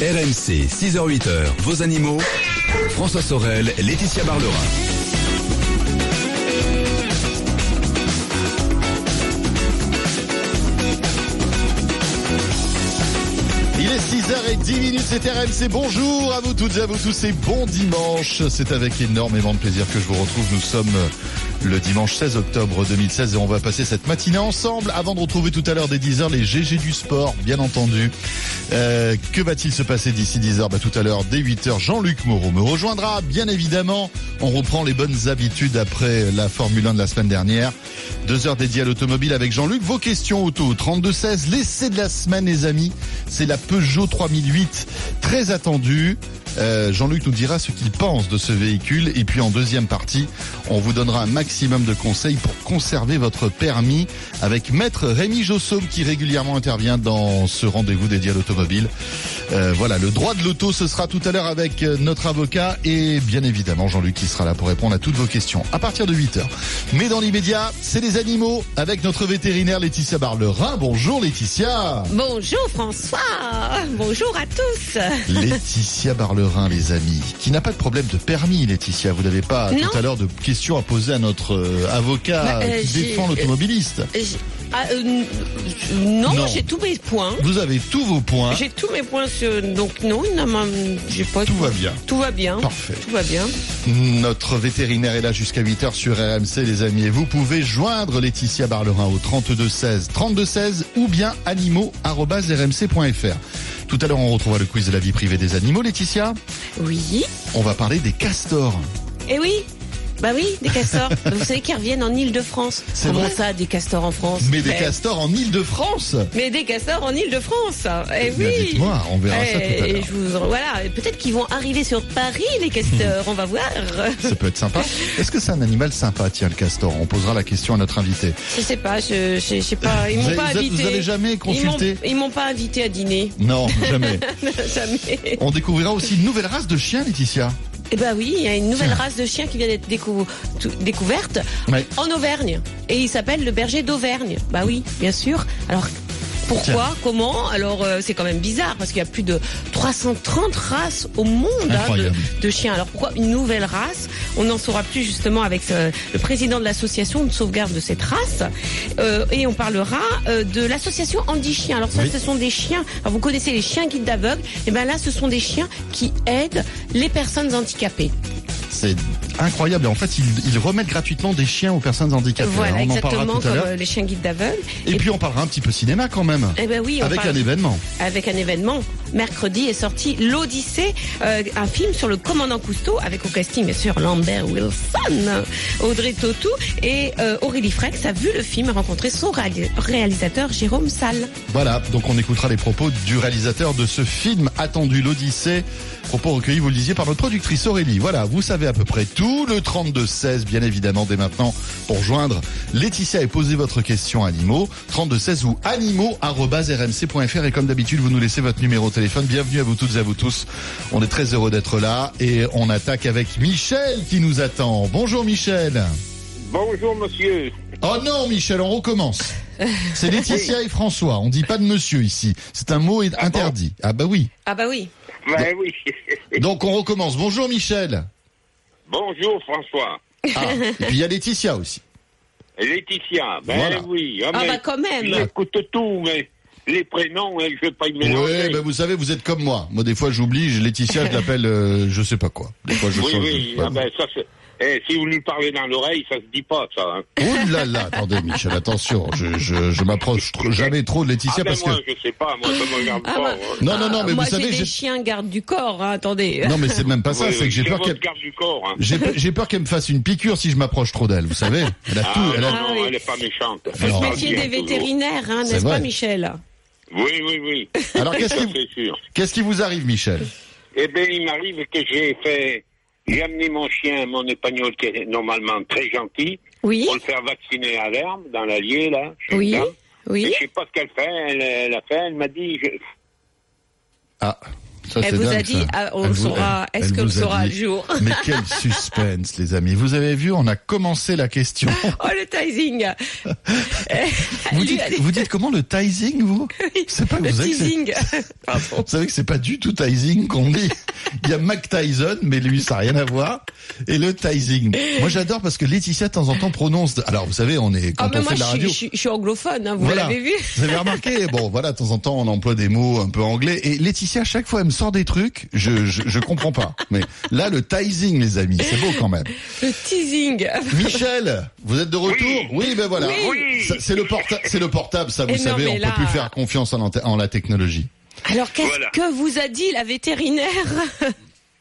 RMC, 6h-8h, vos animaux. François Sorel, Laetitia Barlerin. Il est 6h10 minutes, c'est RMC. Bonjour à vous toutes et à vous tous et bon dimanche. C'est avec énormément de plaisir que je vous retrouve. Nous sommes le dimanche 16 octobre 2016 et on va passer cette matinée ensemble avant de retrouver tout à l'heure dès 10h les GG du sport, bien entendu. Euh, que va-t-il se passer d'ici 10h bah, Tout à l'heure, dès 8h, Jean-Luc Moreau me rejoindra, bien évidemment. On reprend les bonnes habitudes après la Formule 1 de la semaine dernière. Deux heures dédiées à l'automobile avec Jean-Luc. Vos questions auto, 32-16, l'essai de la semaine les amis, c'est la Peugeot 3008, très attendue. Euh, Jean-Luc nous dira ce qu'il pense de ce véhicule et puis en deuxième partie, on vous donnera un maximum de conseils pour conserver votre permis avec maître Rémi Jossaume qui régulièrement intervient dans ce rendez-vous dédié à l'automobile. Euh, voilà, le droit de l'auto, ce sera tout à l'heure avec euh, notre avocat et bien évidemment Jean-Luc qui sera là pour répondre à toutes vos questions à partir de 8h. Mais dans l'immédiat, c'est les animaux avec notre vétérinaire Laetitia Barlerin. Bonjour Laetitia. Bonjour François. Bonjour à tous. Laetitia Barlerin, les amis, qui n'a pas de problème de permis, Laetitia. Vous n'avez pas Non. tout à l'heure de questions à poser à notre euh, avocat Bah, euh, qui défend l'automobiliste. Ah, euh, non, Non. j'ai tous mes points. Vous avez tous vos points. J'ai tous mes points sur. Donc non, même- j'ai pas. Tout va bien. Tout va bien. Parfait. Tout va bien. Notre vétérinaire est là jusqu'à 8h sur RMC, les amis. Et vous pouvez joindre Laetitia Barlerin au 32 16 32 16 ou bien animaux.rmc.fr. Tout à l'heure, on retrouvera le quiz de la vie privée des animaux, Laetitia? Oui. On va parler des castors. Eh oui. Bah oui, des castors. Vous savez qu'ils reviennent en Île-de-France. C'est Comment vrai ça, des castors en France Mais des Eh, castors en Île-de-France. Mais des castors en Île-de-France. Eh Mais oui. dites-moi, on verra ça Eh, tout à et l'heure. je vous, voilà, et peut-être qu'ils vont arriver sur Paris, les castors. On va voir. Ça peut être sympa. Est-ce que c'est un animal sympa, tiens, le castor? On posera la question à notre invité. Je sais pas, je, je, je sais pas. Ils Vous m'ont avez- pas vous avez- invité. vous avez jamais Ils m'ont- consulté Ils m'ont pas invité à dîner. Non, jamais. Jamais. On découvrira aussi une nouvelle race de chiens, Laetitia. Eh ben oui, il y a une nouvelle race de chien qui vient d'être décou- découverte Ouais. en Auvergne. Et il s'appelle le berger d'Auvergne. Bah oui, bien sûr. Alors. Pourquoi Tiens. Comment Alors euh, c'est quand même bizarre parce qu'il y a plus de 330 races au monde hein, de, chiens. Alors pourquoi une nouvelle race On en saura plus justement avec ce- le président de l'association de sauvegarde de cette race Euh, et on parlera euh, de l'association Andy Chien. Alors ça, Oui. ce sont des chiens. Alors, vous connaissez les chiens guides d'aveugles Et ben là, ce sont des chiens qui aident les personnes handicapées. C'est incroyable. Et en fait, ils, ils remettent gratuitement des chiens aux personnes handicapées. Voilà, hein. On en tout à comme euh, les chiens guides d'aveugles. Et, puis on parlera un petit peu cinéma quand même. Eh ben oui, on avec parle- un événement. avec un événement. Mercredi est sorti l'Odyssée, euh, un film sur le commandant Cousteau, avec au casting bien sûr Lambert Wilson, Audrey Tautou et euh, Aurélie Frex a vu le film et rencontré son réali- réalisateur Jérôme Salle. Voilà, donc on écoutera les propos du réalisateur de ce film attendu, l'Odyssée. Propos recueillis, vous le disiez, par notre productrice Aurélie. Voilà, vous savez à peu près tout. Le 32-16, bien évidemment, dès maintenant, pour joindre Laetitia et poser votre question animaux. 32-16 ou animaux.rmc.fr. Et comme d'habitude, vous nous laissez votre numéro de téléphone. Bienvenue à vous toutes et à vous tous. On est très heureux d'être là. Et on attaque avec Michel qui nous attend. Bonjour Michel. Bonjour monsieur. Oh non, Michel, on recommence. C'est Laetitia et François. On dit pas de monsieur ici. C'est un mot interdit. Ah bah oui. Ah bah oui. Ben oui. Donc on recommence. Bonjour Michel. Bonjour François. Ah, et puis il y a Laetitia aussi. Laetitia. Ben Voilà. oui. Ah mais bah quand même. J'écoute tout, mais les prénoms, hein, je vais pas y Oui, mélanger. ben vous savez, vous êtes comme moi. Moi des fois j'oublie, je- Laetitia je l'appelle euh, je sais pas quoi. Des fois je oui, change. oui. Ah ben ça c'est. Eh, si vous lui parlez dans l'oreille, ça se dit pas ça. Hein. Oh là là, attendez Michel, attention, je, je, je m'approche tr- jamais trop de Laetitia ah ben parce moi, que... je sais pas, moi ça me regarde Ah pas. bah- hein. Non, non, non, mais moi vous savez, j'ai j'ai- des chiens garde du corps, hein, attendez. Non mais c'est même pas ça, Oui, c'est oui, que j'ai peur qu'elle... garde du corps. Hein. J'ai j'ai peur qu'elle me fasse une piqûre si je m'approche trop d'elle, vous savez. Elle a Ah, tout, elle a... non, non, Ah oui. elle est pas méchante. Faut Alors- se méfier des toujours. vétérinaires, hein, n'est-ce pas Michel? Oui, oui, oui. Alors qu'est-ce qui, c'est sûr. qu'est-ce qui vous arrive Michel Eh bien, il m'arrive que j'ai fait. J'ai amené mon chien, mon épagnol, qui est normalement très gentil, Oui, pour le faire vacciner à l'herbe, dans l'Allier, là. oui, Cam. Et oui. je sais pas ce qu'elle fait. Elle, elle a fait, elle m'a dit. je- Ah, ça Elle vous a dit, ah, on Elle saura, est-ce que le saura dit. le jour Mais quel suspense, les amis. Vous avez vu, on a commencé la question. Oh le Tizing. Vous dites, vous dites comment le Tizing, vous C'est pas Le vous teasing. Vous savez que c'est pas du tout Tizing qu'on dit. Il y a Mac Tyson, mais lui, ça n'a rien à voir. Et le Tizing. Moi, j'adore parce que Laetitia, de temps en temps, prononce. Alors, vous savez, on est, quand Ah, on moi, fait de la suis, radio. je, suis, je suis anglophone, hein, vous Voilà. l'avez vu Vous avez remarqué Bon, voilà, de temps en temps, on emploie des mots un peu anglais. Et Laetitia, à chaque fois, elle me sort des trucs, je, je, je comprends pas. Mais là, le Tizing, les amis, c'est beau quand même. Le teasing. Michel, vous êtes de retour Oui. ben voilà. Oui. C'est le, porta- le portable, ça, vous savez, on là- peut plus faire confiance en, en la technologie. Alors, qu'est-ce Voilà. que vous a dit la vétérinaire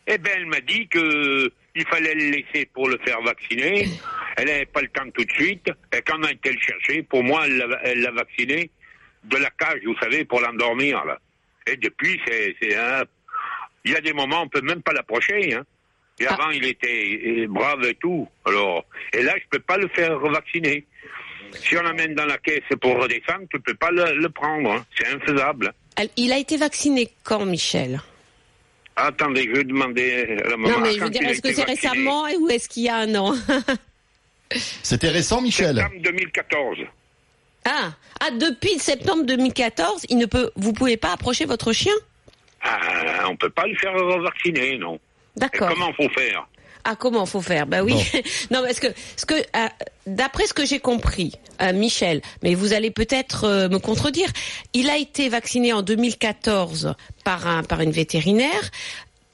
Eh ben, elle m'a dit que il fallait le laisser pour le faire vacciner. Elle n'avait pas le temps tout de suite. Et quand on a été le chercher, pour moi, elle l'a- elle l'a vacciné de la cage, vous savez, pour l'endormir. là. Et depuis, c'est, c'est un- il y a des moments, on peut même pas l'approcher. Hein. Et Ah. avant, il était brave et tout. Alors, et là, je peux pas le faire vacciner. Si on l'amène dans la caisse pour redescendre, tu peux pas le, le prendre. hein. C'est infaisable. Il a été vacciné quand, Michel? Attendez, je vais demander à la maman. Non, mais je veux dire, est-ce que c'est vacciné. récemment ou est-ce qu'il y a un an? C'était récent, Michel? Septembre 2014. Ah, ah, depuis septembre 2014, il ne peut, vous pouvez pas approcher votre chien? Ah, on peut pas le faire vacciner, non. D'accord. comment faut faire? Ah, comment faut faire? Bah oui. non, parce que, ce que, euh, d'après ce que j'ai compris, euh, Michel, mais vous allez peut-être euh, me contredire, il a été vacciné en 2014 par un, par une vétérinaire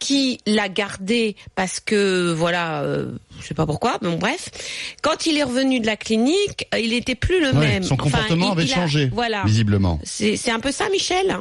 qui l'a gardé parce que voilà, euh, je sais pas pourquoi, mais bon, bref. Quand il est revenu de la clinique, euh, il était plus le Ouais, même. Son Enfin, comportement il- avait il a- changé, Voilà. visiblement. C'est c'est un peu ça, Michel?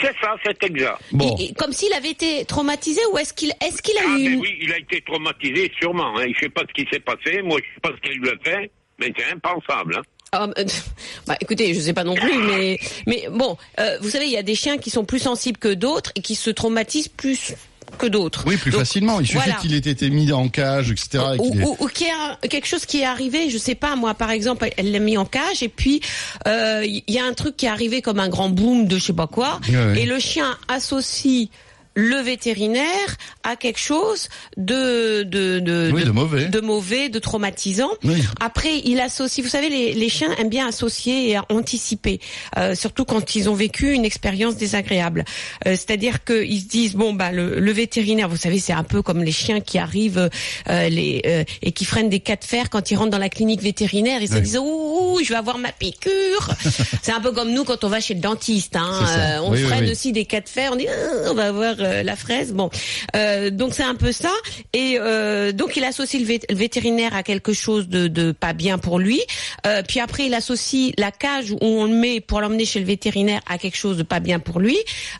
C'est ça, c'est exact. Bon, Et- et comme s'il avait été traumatisé ou est-ce qu'il est-ce qu'il a Ah, eu une... oui, il a été traumatisé, sûrement. Hein. Je sais pas ce qui s'est passé, moi je sais pas ce qu'il lui a fait, mais c'est impensable. Hein. Ah, euh, bah, écoutez, je sais pas non plus, mais mais bon, euh, vous savez, il y a des chiens qui sont plus sensibles que d'autres et qui se traumatisent plus que d'autres. oui, plus Donc, facilement. Il suffit voilà. qu'il ait été mis en cage, etc. et Ou, ait- ou, ou qu'il y a quelque chose qui est arrivé, je sais pas moi par exemple, elle l'a mis en cage et puis euh, il y a un truc qui est arrivé comme un grand boom de je sais pas quoi Ouais, ouais. et le chien associe le vétérinaire à quelque chose de de de, Oui, de mauvais. de mauvais, de traumatisant. Oui. Après, il associe. Vous savez, les, les chiens aiment bien associer et anticiper, euh, surtout quand ils ont vécu une expérience désagréable. Euh, C'est-à-dire qu'ils se disent bon bah le, le vétérinaire, vous savez, c'est un peu comme les chiens qui arrivent euh, les euh, et qui freinent des cas de fer quand ils rentrent dans la clinique vétérinaire. Ils se Oui. disent ouh, ouh, je vais avoir ma piqûre. c'est un peu comme nous quand on va chez le dentiste. Hein. Euh, on freine aussi des cas de fer. On dit Ah, on va avoir euh, la fraise. Bon, Euh, donc c'est un peu ça. Et euh, donc il associe le, vét- le vétérinaire à quelque chose de, pas bien pour lui. Euh, puis après il associe la cage où on le met pour l'emmener chez le vétérinaire à quelque chose de pas bien pour lui.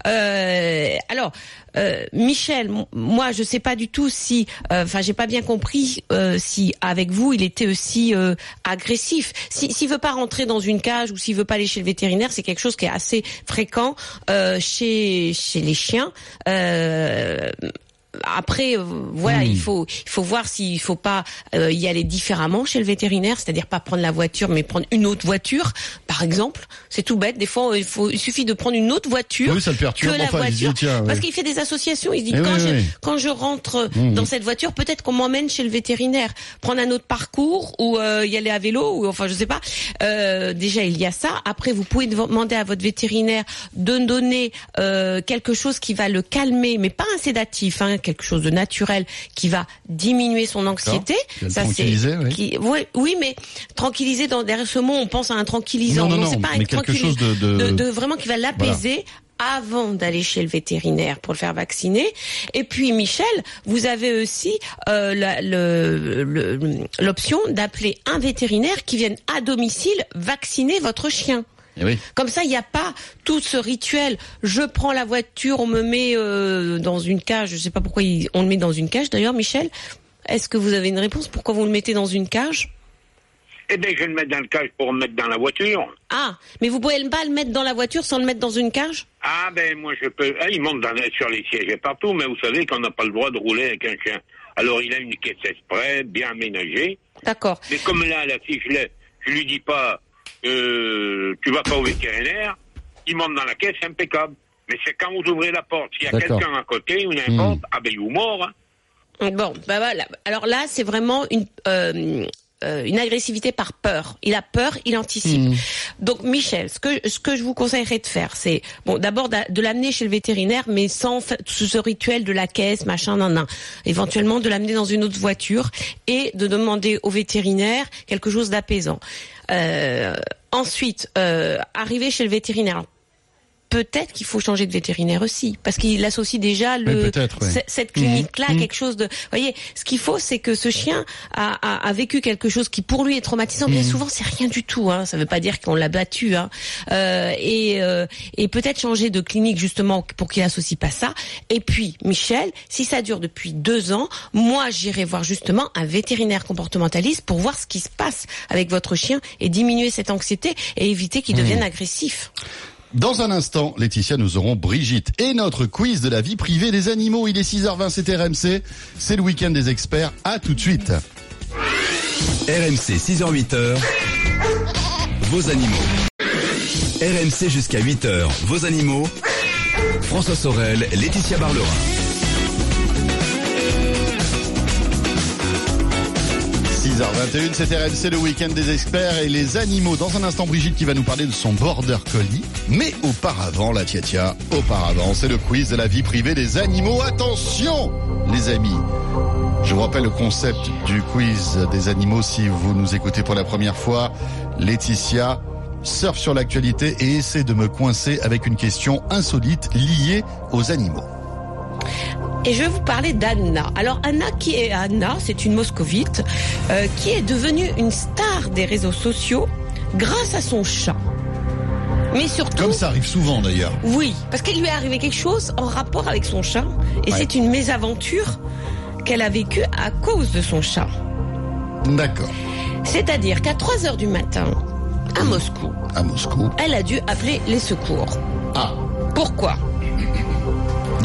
Euh, alors. euh, Michel, moi je sais pas du tout si, euh, enfin j'ai pas bien compris euh, si avec vous il était aussi euh, agressif. Si s'il veut pas rentrer dans une cage ou s'il veut pas aller chez le vétérinaire, c'est quelque chose qui est assez fréquent euh, chez chez les chiens. Euh, après, euh, voilà, Hmm. il faut il faut voir s'il faut pas euh, y aller différemment chez le vétérinaire, c'est-à-dire pas prendre la voiture, mais prendre une autre voiture, par exemple. C'est tout bête. Des fois, il faut il suffit de prendre une autre voiture Oui, ça le que la Enfin, dit, voiture, tiens, ouais. parce qu'il fait des associations. Il se dit Eh quand oui, je oui. quand je rentre Mhm. dans cette voiture, peut-être qu'on m'emmène chez le vétérinaire, prendre un autre parcours ou euh, y aller à vélo ou enfin je sais pas. Euh, déjà il y a ça. Après vous pouvez demander à votre vétérinaire de donner euh, quelque chose qui va le calmer, mais pas un sédatif, hein, quelque chose de naturel qui va diminuer son anxiété. Ça c'est tranquilliser, oui. qui- oui, mais tranquilliser dans derrière ce mot, on pense à un tranquillisant. Non, non, non, c'est pas mais quelque chose de- de- de vraiment qui va l'apaiser avant d'aller chez le vétérinaire pour le faire vacciner. Et puis Michel, vous avez aussi euh, l'option d'appeler un vétérinaire qui vienne à domicile vacciner votre chien. Eh oui. Comme ça, il n'y a pas tout ce rituel. Je prends la voiture, on me met euh, dans une cage. Je sais pas pourquoi il- on le met dans une cage. D'ailleurs, Michel, est-ce que vous avez une réponse? Pourquoi vous le mettez dans une cage? Eh bien, je vais le mettre dans le cage pour le mettre dans la voiture. Ah, mais vous pouvez pas le mettre dans la voiture sans le mettre dans une cage? Ah ben moi je peux. Ah, il monte dans, sur les sièges et partout, mais vous savez qu'on n'a pas le droit de rouler avec un chien. Alors il a une caisse exprès, bien aménagée. D'accord. Mais comme là, là si je, je lui dis pas, tu vas pas au vétérinaire, il monte dans la caisse impeccable. Mais c'est quand vous ouvrez la porte, s'il y a quelqu'un à côté ou n'importe, ah ben est mort. Hein. Bon, bah voilà. Alors là, c'est vraiment une. euh, euh, une agressivité par peur. Il a peur, il anticipe. Hmm. Donc Michel, ce que ce que je vous conseillerais de faire, c'est bon d'abord d'a- de l'amener chez le vétérinaire, mais sans tout ce rituel de la caisse, machin, nan, nan. Éventuellement de l'amener dans une autre voiture et de demander au vétérinaire quelque chose d'apaisant. Euh, ensuite, euh, arriver chez le vétérinaire. Peut-être qu'il faut changer de vétérinaire aussi, parce qu'il associe déjà le, cette clinique-là à Mhm. quelque chose de. voyez, ce qu'il faut, c'est que ce chien a, a, a vécu quelque chose qui pour lui est traumatisant. Bien souvent, c'est rien du tout. Hein. Ça veut pas dire qu'on l'a battu. Hein. Euh, et euh, et peut-être changer de clinique justement pour qu'il associe pas ça. Et puis, Michel, si ça dure depuis deux ans, moi, j'irai voir justement un vétérinaire comportementaliste pour voir ce qui se passe avec votre chien et diminuer cette anxiété et éviter qu'il devienne agressif. Dans un instant, Laetitia, nous aurons Brigitte et notre quiz de la vie privée des animaux. Il est 6h20, c'est RMC. C'est le week-end des experts. À tout de suite. RMC 6h-8h, vos animaux. RMC jusqu'à 8h, vos animaux. François Sorel, Laetitia Barlerin. 6h21, c'est RMC, le week-end des experts et les animaux. Dans un instant, Brigitte qui va nous parler de son border collie. Mais auparavant, la tia tia, auparavant, c'est le quiz de la vie privée des animaux. Attention, les amis. Je vous rappelle le concept du quiz des animaux si vous nous écoutez pour la première fois. Laetitia surfe sur l'actualité et essaie de me coincer avec une question insolite liée aux animaux. Et je vais vous parler d'Anna. Alors Anna, qui est Anna C'est une moscovite euh, qui est devenue une star des réseaux sociaux grâce à son chat. Mais surtout, Comme ça arrive souvent d'ailleurs. oui, parce qu'il lui est arrivé quelque chose en rapport avec son chat, et Ouais. c'est une mésaventure qu'elle a vécue à cause de son chat. D'accord. C'est-à-dire qu'à 3 heures du matin, à Moscou, À Moscou. elle a dû appeler les secours. Ah. Pourquoi?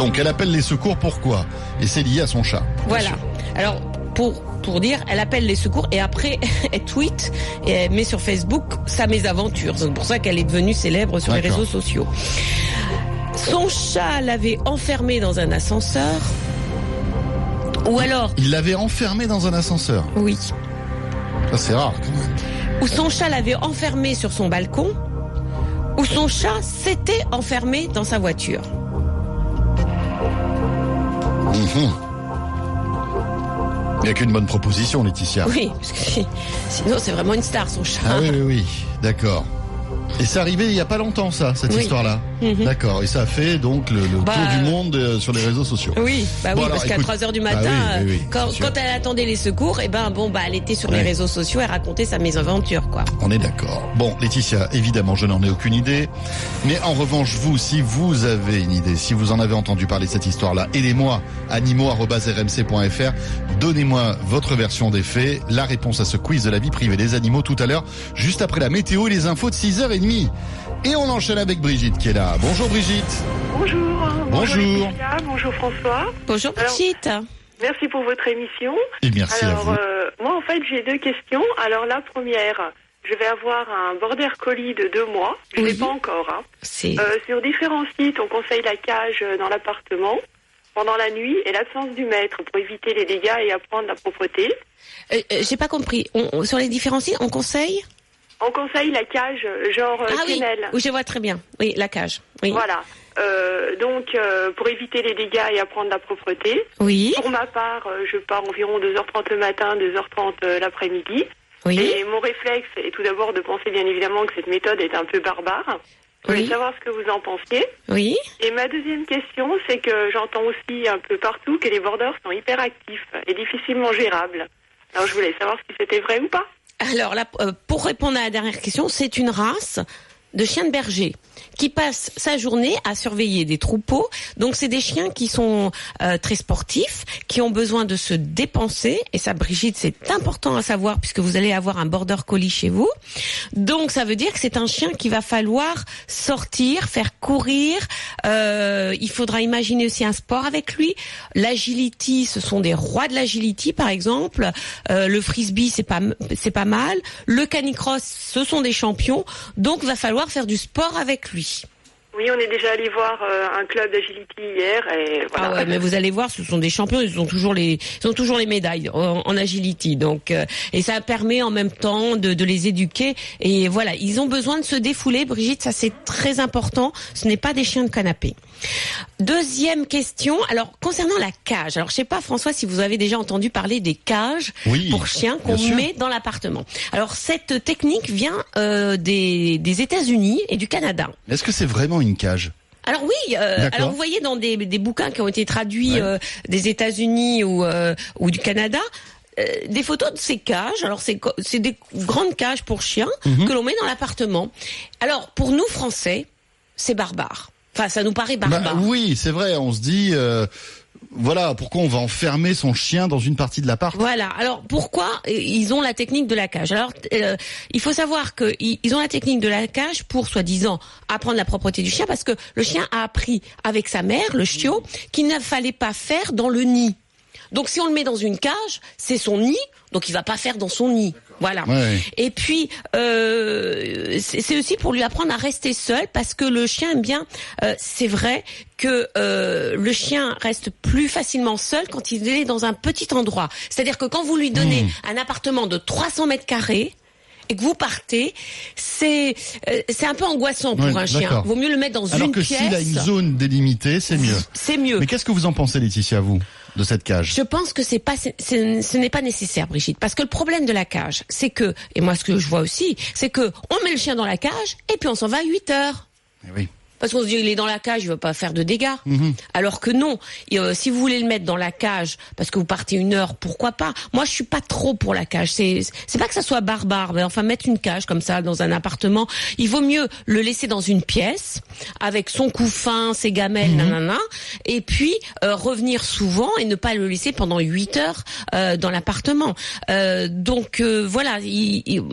Donc elle appelle les secours pourquoi? Et c'est lié à son chat. Voilà. sûr. Alors, pour, pour dire, elle appelle les secours et après, elle tweet et elle met sur Facebook sa mésaventure. C'est pour ça qu'elle est devenue célèbre sur les réseaux sociaux. Son chat l'avait enfermée dans un ascenseur. Ou alors, Il l'avait enfermé dans un ascenseur. oui. Ça c'est rare quand même. Ou son chat l'avait enfermée sur son balcon. Ou son chat s'était enfermé dans sa voiture. Mhm. Il n'y a qu'une bonne proposition, Laetitia. Oui, parce que si- sinon c'est vraiment une star son chat. Ah oui, oui, oui. D'accord. Et c'est arrivé il y a pas longtemps, ça, cette Oui. histoire-là. Mhm. D'accord. Et ça a fait donc le, le Bah, tour du euh, monde euh, sur les réseaux sociaux. Oui, bah oui, parce qu'à écoute- 3 heures du Bah matin, oui, oui, oui, quand, elle attendait les secours, et ben bon, bah elle était sur Ouais. les réseaux sociaux, elle racontait sa mésaventure, quoi. On est d'accord. Bon, Laetitia, évidemment, je n'en ai aucune idée. Mais en revanche, vous, si vous avez une idée, si vous en avez entendu parler de cette histoire-là, aidez-moi, animaux.rmc.fr. Donnez-moi votre version des faits, la réponse à ce quiz de la vie privée des animaux tout à l'heure, juste après la météo et les infos de 6h30. Et on enchaîne avec Brigitte qui est là. Bonjour Brigitte. Bonjour. Bonjour. Bonjour François. Bonjour Alors- petite. Merci pour votre émission. Et merci Alors, à vous. euh, moi, en fait, j'ai deux questions. Alors, la première, je vais avoir un border collie de deux mois. Je ne Oui. l'ai pas encore. hein. Euh, sur différents sites, on conseille la cage euh, dans l'appartement pendant la nuit et l'absence du maître pour éviter les dégâts et apprendre la propreté. Euh, euh, j'ai pas compris. On- on- sur les différents sites, on conseille On conseille la cage euh, genre euh, Ah oui, kennel. oui, je vois très bien. Oui, la cage. Oui. Voilà. Euh, donc, euh, pour éviter les dégâts et apprendre la propreté. Oui. Pour ma part, je pars environ 2h30 le matin, 2h30 euh, l'après-midi. Oui. Et mon réflexe est tout d'abord de penser bien évidemment que cette méthode est un peu barbare. Je voulais savoir ce que vous en pensiez. Oui. Et ma deuxième question, c'est que j'entends aussi un peu partout que les borders sont hyper actifs et difficilement gérables. Alors je voulais savoir si c'était vrai ou pas. Alors là, euh, pour répondre à la dernière question, c'est une race de chiens de berger qui passe sa journée à surveiller des troupeaux. Donc c'est des chiens qui sont euh, très sportifs, qui ont besoin de se dépenser. Et ça, Brigitte, c'est important à savoir puisque vous allez avoir un border collie chez vous. Donc ça veut dire que c'est un chien qu'il va falloir sortir, faire courir. Euh, il faudra imaginer aussi un sport avec lui. L'agility, ce sont des rois de l'agility, par exemple. Euh, le frisbee, c'est pas c'est pas mal. Le canicross, ce sont des champions. Donc va falloir faire du sport avec lui. Oui, on est déjà allé voir euh, un club d'agility hier et voilà. Ah ouais, mais vous allez voir, ce sont des champions, ils ont toujours les, ils ont toujours les médailles en, en agility. Donc, euh, et ça permet en même temps de, de les éduquer. Et voilà, ils ont besoin de se défouler, Brigitte, ça c'est très important. Ce n'est pas des chiens de canapé. Deuxième question. Alors concernant la cage, alors je sais pas François si vous avez déjà entendu parler des cages Oui, pour chiens qu'on met dans l'appartement. Alors cette technique vient euh, des, des États-Unis et du Canada. Est-ce que c'est vraiment une cage? Alors oui, euh, alors vous voyez dans des, des bouquins qui ont été traduits Ouais. euh, des États-Unis ou, ou du Canada. euh, des photos de ces cages. Alors c'est des grandes cages pour chiens Mhm. que l'on met dans l'appartement. Alors pour nous Français, c'est barbare. Enfin, ça nous paraît Bah, barbare. Oui, c'est vrai. On se dit, euh, voilà, pourquoi on va enfermer son chien dans une partie de l'appart? Voilà. Alors pourquoi ils ont la technique de la cage? Alors euh, il faut savoir que ils ils ont la technique de la cage pour soi-disant apprendre la propreté du chien parce que le chien a appris avec sa mère, le chiot, qu'il ne fallait pas faire dans le nid. Donc si on le met dans une cage, c'est son nid, donc il va pas faire dans son nid. Voilà. Ouais. Et puis euh, c'est aussi pour lui apprendre à rester seul parce que le chien aime bien. euh, c'est vrai que euh, le chien reste plus facilement seul quand il est dans un petit endroit. C'est-à-dire que quand vous lui donnez un appartement de 300 mètres carrés et que vous partez, c'est euh, c'est un peu angoissant pour un chien. Vaut mieux le mettre dans Alors une que pièce. s'il a une zone délimitée, c'est mieux. C'est mieux. Mais qu'est-ce que vous en pensez, Laetitia, vous, de cette cage Je pense que c'est pas, ce n'est pas nécessaire, Brigitte, parce que le problème de la cage, c'est que, et moi ce que je vois aussi, c'est que on met le chien dans la cage et puis on s'en va à 8 heures. Eh Oui. Parce qu'on se dit il est dans la cage, il va pas faire de dégâts. Mhm. Alors que non, Et, euh, si vous voulez le mettre dans la cage parce que vous partez une heure, pourquoi pas? Moi, je suis pas trop pour la cage. C'est c'est pas que ça soit barbare, mais enfin mettre une cage comme ça dans un appartement, il vaut mieux le laisser dans une pièce avec son couffin, ses gamelles, nanana, et puis euh, revenir souvent et ne pas le laisser pendant 8 heures euh, dans l'appartement. Euh, donc euh, voilà. il- il-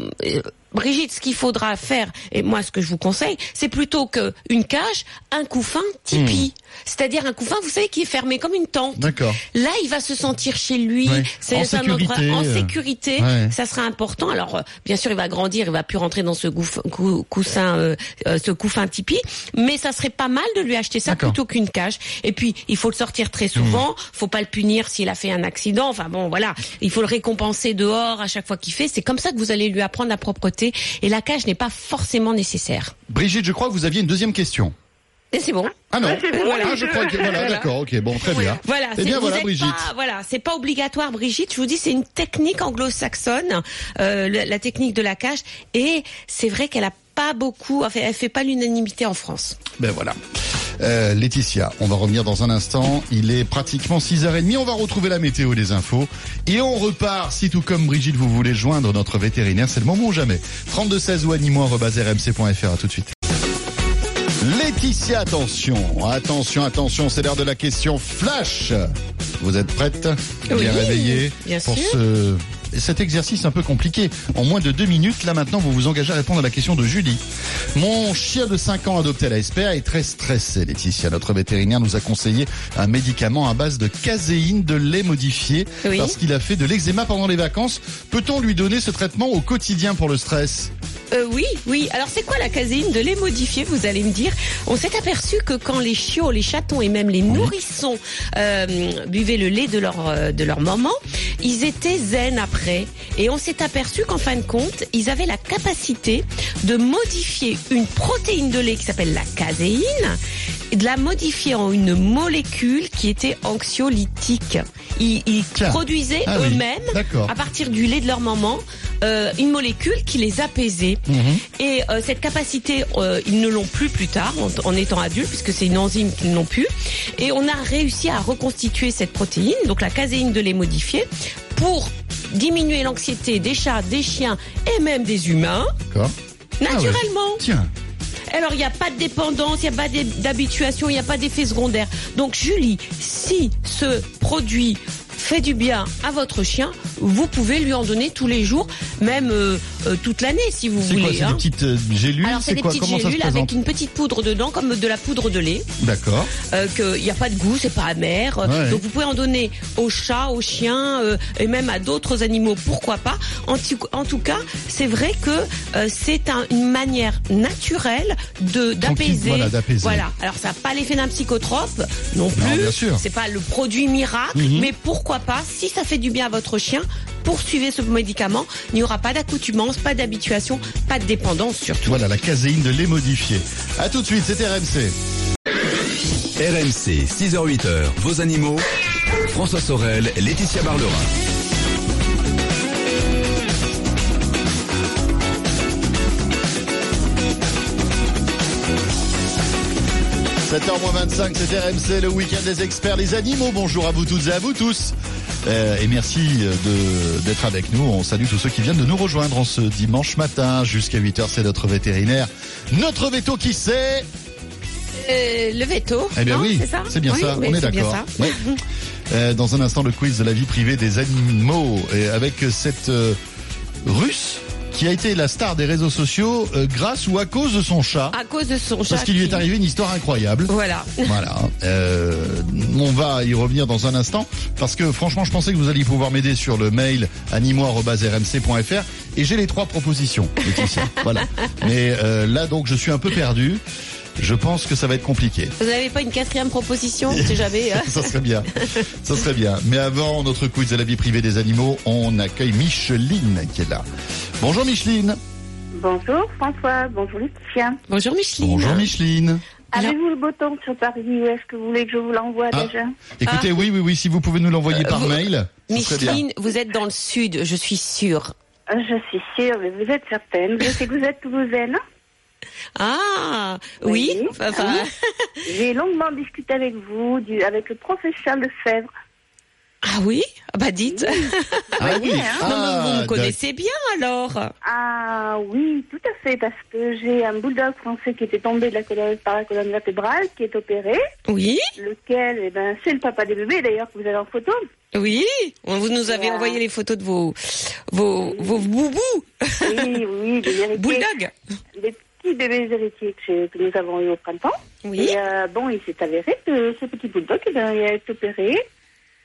Brigitte, ce qu'il faudra faire, et moi ce que je vous conseille, c'est plutôt que une cage, un couffin tipi. C'est-à-dire un couffin, vous savez, qui est fermé comme une tente. D'accord. Là, il va se sentir chez lui, Ouais. c'est En un endroit sécurité, en euh. sécurité. Ouais. Ça sera important. Alors, euh, bien sûr, il va grandir, il va plus rentrer dans ce gouf- cou- coussin, euh, euh, ce couffin tipi, mais ça serait pas mal de lui acheter ça plutôt qu'une cage. Et puis, il faut le sortir très souvent. Faut pas le punir s'il a fait un accident. Enfin bon, voilà, il faut le récompenser dehors à chaque fois qu'il fait. C'est comme ça que vous allez lui apprendre la propreté. Et la cage n'est pas forcément nécessaire. Brigitte, je crois que vous aviez une deuxième question. Et c'est bon. Ah non bon, Ah, je crois que voilà, Voilà. d'accord, ok, bon, très bien. Voilà, Eh c'est- bien voilà, Brigitte. Pas, voilà, c'est pas obligatoire, Brigitte. Je vous dis, c'est une technique anglo-saxonne, euh, le- la technique de la cage, et c'est vrai qu'elle a pas beaucoup, enfin, elle fait pas l'unanimité en France. Ben voilà. Euh, Laetitia, on va revenir dans un instant. Il est pratiquement 6h30. On va retrouver la météo et les infos. Et on repart. Si tout comme Brigitte, vous voulez joindre notre vétérinaire, c'est le moment ou jamais. 32 16 ou animaux.rmc.fr. À tout de suite. Laetitia, attention, attention, attention, c'est l'heure de la question flash. Vous êtes prête? Oui, Bien réveillée bien pour sûr. ce cet exercice un peu compliqué. En moins de deux minutes, là maintenant, vous vous engagez à répondre à la question de Julie. Mon chien de 5 ans adopté à la SPA est très stressé, Laetitia. Notre vétérinaire nous a conseillé un médicament à base de caséine de lait modifié Oui. parce qu'il a fait de l'eczéma pendant les vacances. Peut-on lui donner ce traitement au quotidien pour le stress? Euh, oui, oui. Alors c'est quoi la caséine de lait modifié Vous allez me dire? On s'est aperçu que quand les chiots, les chatons et même les nourrissons euh, buvaient le lait de leur euh, de leur maman, ils étaient zen après. Et on s'est aperçu qu'en fin de compte, ils avaient la capacité de modifier une protéine de lait qui s'appelle la caséine, de la modifier en une molécule qui était anxiolytique. Ils, ils Tiens. produisaient Ah eux-mêmes à partir du lait de leur maman euh, une molécule qui les apaisait. Mhm. Et euh, cette capacité, euh, ils ne l'ont plus plus tard en, en étant adultes, puisque c'est une enzyme qu'ils n'ont plus. Et on a réussi à reconstituer cette protéine, donc la caséine de lait modifiée, pour diminuer l'anxiété des chats, des chiens et même des humains, D'accord. Ah ouais. naturellement. Tiens. Alors, il n'y a pas de dépendance, il n'y a pas d'habituation, il n'y a pas d'effet secondaire. Donc, Julie, si ce produit fait du bien à votre chien, vous pouvez lui en donner tous les jours, même euh, euh, toute l'année si vous voulez. C'est hein. des petites euh, gélules Alors c'est des quoi petites gélules avec une petite poudre dedans, comme de la poudre de lait. D'accord. Euh, qu'il n'y a pas de goût, c'est pas amer. Ouais. Donc vous pouvez en donner aux chats, aux chiens euh, et même à d'autres animaux, pourquoi pas. En, tout- en tout cas, c'est vrai que c'est un- une manière naturelle de d'apaiser. voilà, d'apaiser. Voilà. Alors ça n'a pas l'effet d'un psychotrope non plus. Non, bien sûr. C'est pas le produit miracle, Mhm. mais pourquoi pas si ça fait du bien à votre chien. Poursuivez ce médicament, il n'y aura pas d'accoutumance, pas d'habituation, pas de dépendance surtout. Voilà, la caséine de lait modifié. À tout de suite, c'était RMC. RMC, 6h-8h, vos animaux. François Sorel, Laetitia Barlerin. 7h25, c'est RMC, le week-end des experts, les animaux. Bonjour à vous toutes et à vous tous. Euh, et merci de- d'être avec nous. On salue tous ceux qui viennent de nous rejoindre en ce dimanche matin. Jusqu'à 8h, c'est notre vétérinaire. Notre veto qui sait Euh, le veto. Eh bien non, oui, c'est ça c'est bien Oui, ça, on est d'accord. Ouais. Euh, dans un instant, le quiz de la vie privée des animaux. Et avec cette euh, russe qui a été la star des réseaux sociaux euh, grâce ou à cause de son chat. À cause de son chat. Parce qu'il lui est arrivé une histoire incroyable. Voilà. Voilà. Euh, on va y revenir dans un instant parce que franchement, je pensais que vous alliez pouvoir m'aider sur le mail animaux@rmc.fr et j'ai les trois propositions, Laetitia. voilà. Mais euh, là, donc, je suis un peu perdu. Je pense que ça va être compliqué. Vous n'avez pas une quatrième proposition Si jamais. hein. ça serait bien. Ça serait bien. Mais avant notre quiz de la vie privée des animaux, on accueille Micheline qui est là. Bonjour Micheline. Bonjour François, bonjour Laetitia. Bonjour Micheline. Bonjour Micheline. Avez-vous le beau temps sur Paris ou est-ce que vous voulez que je vous l'envoie Ah. déjà? Écoutez, oui, oui, oui, si vous pouvez nous l'envoyer par vous- mail. Micheline, vous êtes dans le sud, je suis sûre. Euh, Je suis sûre, mais vous êtes certaine. Je sais que vous êtes toulousaine. Ah, oui. Oui. Enfin, J'ai longuement discuté avec vous, du, avec le professeur Lefebvre. ah oui? Ah Bah dites. Ah oui. hein. Non, vous Ah, me connaissez bien alors. Ah oui, tout à fait, parce que j'ai un bulldog français qui était tombé de la colonne, par la colonne vertébrale, qui est opéré, Oui, lequel, eh ben, c'est le papa des bébés d'ailleurs que vous avez en photo. oui. Vous nous avez Ouais. envoyé les photos de vos vos vos boubous Oui, oui, des héritiers. bulldog. des petits bébés héritiers que, nous avons eu au printemps. Oui. Et euh, bon, il s'est avéré que ce petit bulldog, eh il a été opéré.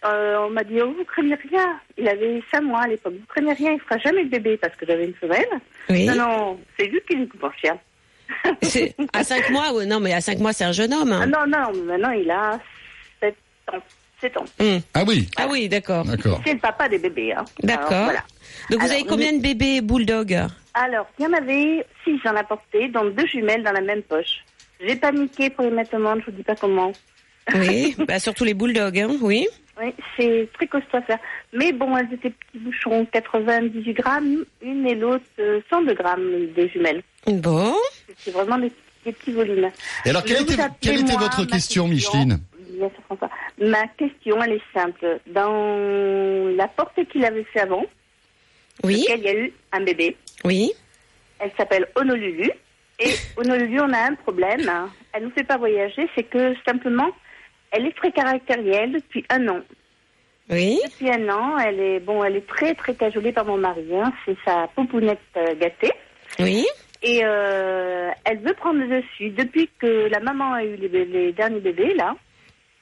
Euh, on m'a dit, oh, vous craignez rien. Il avait 5 mois à l'époque. Vous craignez rien, il fera jamais de bébé parce que j'avais une femelle. Oui. Non, non, c'est juste qu'il est tout pour chien. À cinq mois, ouais, non, mais à cinq mois, c'est un jeune homme. Ah, hein. non, non, mais maintenant il a 7 ans. 7 ans. Hum. Ah oui. Ah oui, d'accord. D'accord. C'est le papa des bébés. Hein. D'accord. Alors, voilà. Donc vous Alors, avez combien de bébés bulldog Alors, il y en avait 6, j'en ai porté, donc deux jumelles dans la même poche. J'ai paniqué pour les mettre au monde, je vous dis pas comment. Oui, bah, surtout les bulldogs, hein, oui. Oui, c'est très costaud à faire. Mais bon, elles étaient petits bouchons, 98 grammes, une et l'autre euh, 102 grammes des jumelles. Bon. C'est vraiment des, des petits volumes. Et alors, quelle était, quelle votre question, Micheline? Bien sûr, François. Ma question, elle est simple. Dans la portée qu'il avait fait avant, Oui, il y a eu un bébé, oui. elle s'appelle Honolulu. Et Honolulu, on a un problème. Elle nous fait pas voyager, c'est que simplement, elle est très caractérielle depuis un an. Oui, Depuis un an, elle est bon, elle est très très cajolée par mon mari. hein. C'est sa poupounette euh, gâtée. oui. Et euh, elle veut prendre le dessus. Depuis que la maman a eu les, les derniers bébés, là,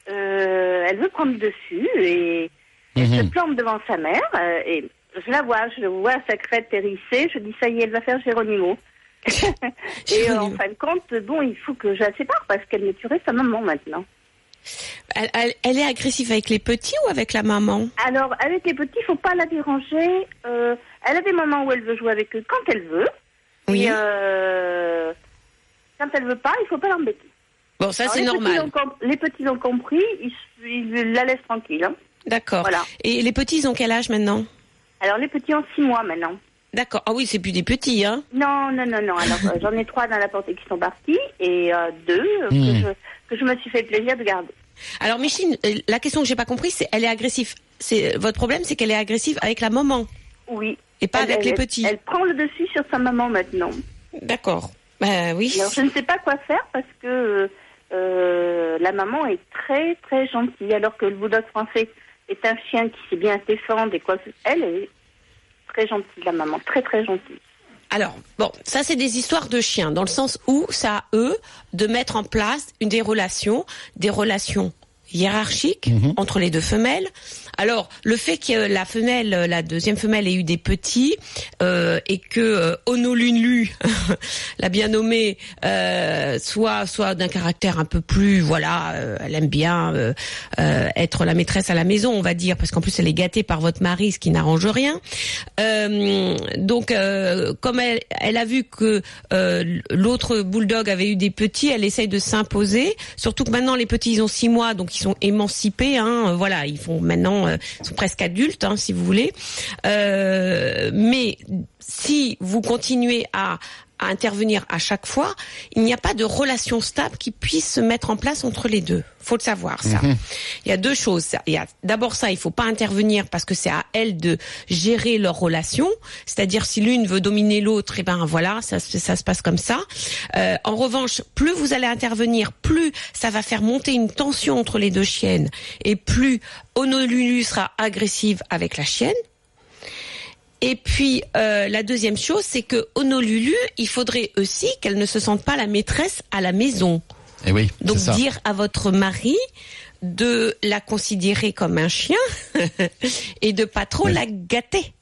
euh, elle veut prendre dessus et elle se Mhm. plante devant sa mère. euh, et je la vois, je vois sa crête hérissée. Je dis, ça y est, elle va faire Géronimo. et euh, en fin de compte, bon, il faut que je la sépare parce qu'elle me tuerait sa maman maintenant. Elle, elle- elle est agressive avec les petits ou avec la maman? Alors, avec les petits, il faut pas la déranger. Euh, elle a des moments où elle veut jouer avec eux quand elle veut. Oui. Et euh, quand elle veut pas, il faut pas l'embêter. Bon, ça c'est petits normal. les petits ont compris, ils, ils la laissent tranquille. hein. D'accord. Voilà. Et les petits, ils ont quel âge maintenant? Alors, les petits ont six mois maintenant. D'accord. Ah oui, c'est plus des petits, hein Non, non, non, non. Alors, euh, j'en ai trois dans la portée qui sont partis et euh, deux euh, que, Hmm. je, que je me suis fait plaisir de garder. Alors Micheline, euh, la question que j'ai pas compris, c'est elle est agressive. C'est votre problème, c'est qu'elle est agressive avec la maman Oui. et pas Elle- avec les elle- petits. Elle prend le dessus sur sa maman maintenant. D'accord. Bah oui. Alors, je ne sais pas quoi faire parce que euh, la maman est très, très gentille, alors que le bulldog français est un chien qui sait bien se défendre et quoi. Elle est très gentille, la maman, très très gentille. Alors, bon, ça c'est des histoires de chiens, dans le sens où ça à eux de mettre en place une des relations, des relations hiérarchiques entre les deux femelles. Alors, le fait que la femelle, la deuxième femelle ait eu des petits euh, et que euh, Honolulu, la bien nommée, euh, soit soit d'un caractère un peu plus, voilà, euh, elle aime bien être la maîtresse à la maison, on va dire, parce qu'en plus elle est gâtée par votre mari, ce qui n'arrange rien. Donc, comme elle, elle a vu que l'autre bulldog avait eu des petits, elle essaye de s'imposer. Surtout que maintenant les petits ils ont six mois, donc ils sont émancipés. Hein, voilà, ils font maintenant, euh, sont presque adultes, hein, si vous voulez. Euh, mais si vous continuez à à intervenir à chaque fois, il n'y a pas de relation stable qui puisse se mettre en place entre les deux. Faut le savoir ça. Il y a deux choses. Il y a d'abord ça, il faut pas intervenir parce que c'est à elle de gérer leur relation. C'est-à-dire si l'une veut dominer l'autre, et ben voilà, ça, se- ça se passe comme ça. Euh, en revanche, plus vous allez intervenir, plus ça va faire monter une tension entre les deux chiennes et plus Honolulu sera agressive avec la chienne. Et puis euh, la deuxième chose, c'est que Honolulu, il faudrait aussi qu'elle ne se sente pas la maîtresse à la maison. Et Eh oui, Donc ça. dire à votre mari de la considérer comme un chien et de pas trop Oui. la gâter.